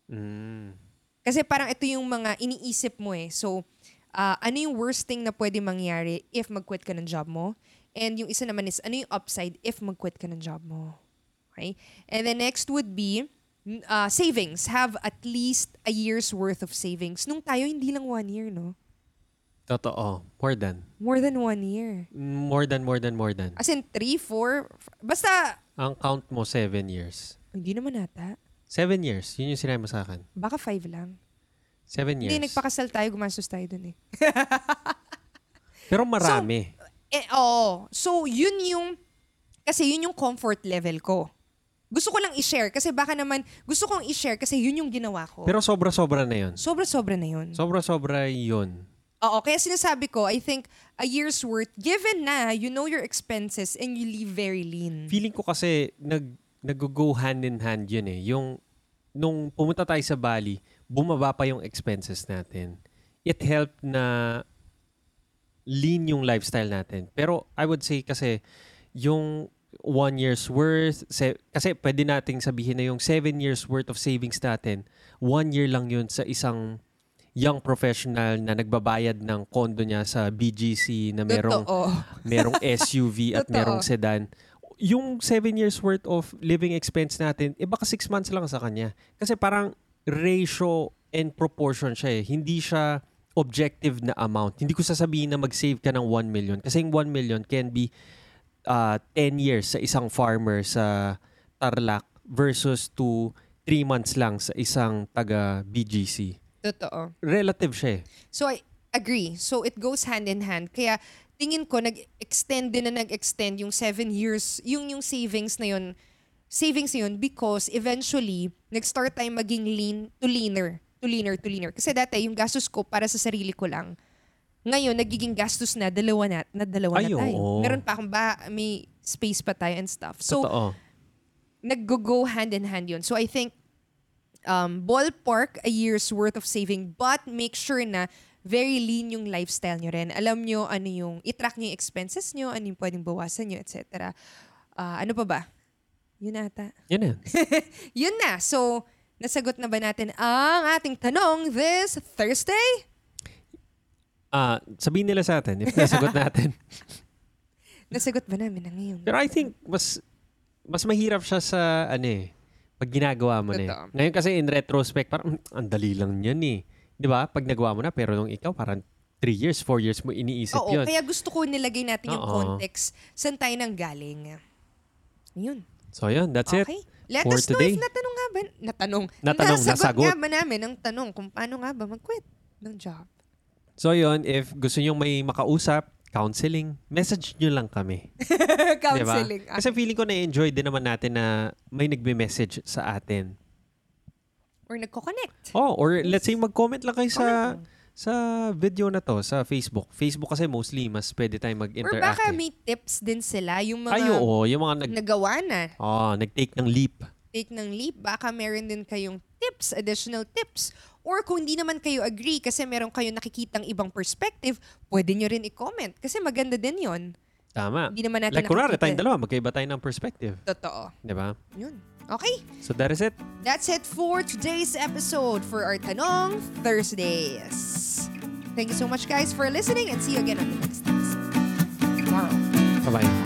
Mm. Kasi parang ito yung mga iniisip mo eh. So, ah, ano yung worst thing na pwede mangyari if mag-quit ka ng job mo? And yung isa naman is, ano yung upside if mag-quit ka ng job mo? Okay? And then next would be uh, savings. Have at least a year's worth of savings. Nung tayo, hindi lang one year, no? Totoo. More than. More than one year. More than, more than, more than. As in, three, four, f- basta, Ang count mo, seven years. hindi naman ata. Seven years. Yun yung sinabi mo sa akin. Baka five lang. Seven years. Hindi, nagpakasal tayo, gumastos tayo dun eh. Pero marami. Eh, oo. So, yun yung, kasi yun yung comfort level ko. Gusto ko lang i-share kasi baka naman, gusto kong i-share kasi yun yung ginawa ko. Pero sobra-sobra na yun. Sobra-sobra na yun. Sobra-sobra yun. Oo, kaya sinasabi ko, I think a year's worth, given na you know your expenses and you live very lean. Feeling ko kasi nag nag-go hand in hand yun eh. Yung nung pumunta tayo sa Bali, bumaba pa yung expenses natin. It helped na lean yung lifestyle natin. Pero I would say kasi yung one year's worth, se- kasi pwede nating sabihin na yung seven years worth of savings natin, one year lang yun sa isang young professional na nagbabayad ng kondo niya sa BGC na merong merong SUV at merong sedan. Yung seven years worth of living expense natin, eh baka six months lang sa kanya. Kasi parang ratio and proportion siya eh. Hindi siya objective na amount. Hindi ko sasabihin na mag-save ka ng 1 million. Kasi yung 1 million can be uh, 10 years sa isang farmer sa Tarlac versus to 3 months lang sa isang taga BGC. Totoo. Relative siya eh. So I agree. So it goes hand in hand. Kaya tingin ko nag-extend din na nag-extend yung seven years, yung yung savings na yun, savings na yun because eventually nag-start tayo maging lean to leaner, to leaner, to leaner. Kasi dati yung gastos ko para sa sarili ko lang. Ngayon, nagiging gastos na, dalawa na, na dalawa Ay, na tayo. oo. Meron pa akong ba, may space pa tayo and stuff. So, Totoo. nag-go hand in hand yun. So I think um, ballpark a year's worth of saving but make sure na very lean yung lifestyle nyo rin. Alam nyo ano yung, itrack nyo yung expenses nyo, ano yung pwedeng bawasan nyo, etc. Ah, ano pa ba? Yun ata. Yan yan. Yun na. So, nasagot na ba natin ang ating tanong this Thursday? Ah, sabihin nila sa atin if nasagot natin. Nasagot ba namin na ngayon? Pero I think mas mas mahirap siya sa ano eh pag ginagawa mo na eh. Ngayon kasi in retrospect parang "Mm, ang dali lang niyan eh. 'Di ba? Pag nagawa mo na pero nung ikaw parang 3 years, 4 years mo iniisip Oo, 'yun. kaya gusto ko nilagay natin yung Oo. context saan tayo nang galing. Yun. So 'yun, that's it. Okay. Let for us know today. if natanong nga ba, natanong, Natanong, nasagot nasagot. nga ba namin ang tanong kung paano nga ba mag-quit ng job. So 'yun, if gusto niyo may makausap, counseling, message niyo lang kami. Counseling. Diba? Kasi feeling ko na-enjoy din naman natin na may nagme-message sa atin. Or nagko-connect. Oh, or let's say mag-comment lang kayo sa sa video na to sa Facebook. Facebook kasi mostly mas pwede tayong Or mag-interact. baka eh. may tips din sila, yung mga Ay, oo. Yung mga nag, nagawa na. oh, nag-take ng leap. Take ng leap, baka meron din kayong tips, additional tips. Or kung hindi naman kayo agree kasi meron kayong nakikitang ibang perspective, pwede nyo rin i-comment. Kasi maganda din yon. Tama. Hindi naman natin Like, kunwari, nakikita. tayong dalawa, magkaiba tayo ng perspective. Totoo. Di ba? Yun. Okay. So, that is it. That's it for today's episode for our Tanong Thursdays. Thank you so much, guys, for listening and see you again on the next episode tomorrow. Bye-bye.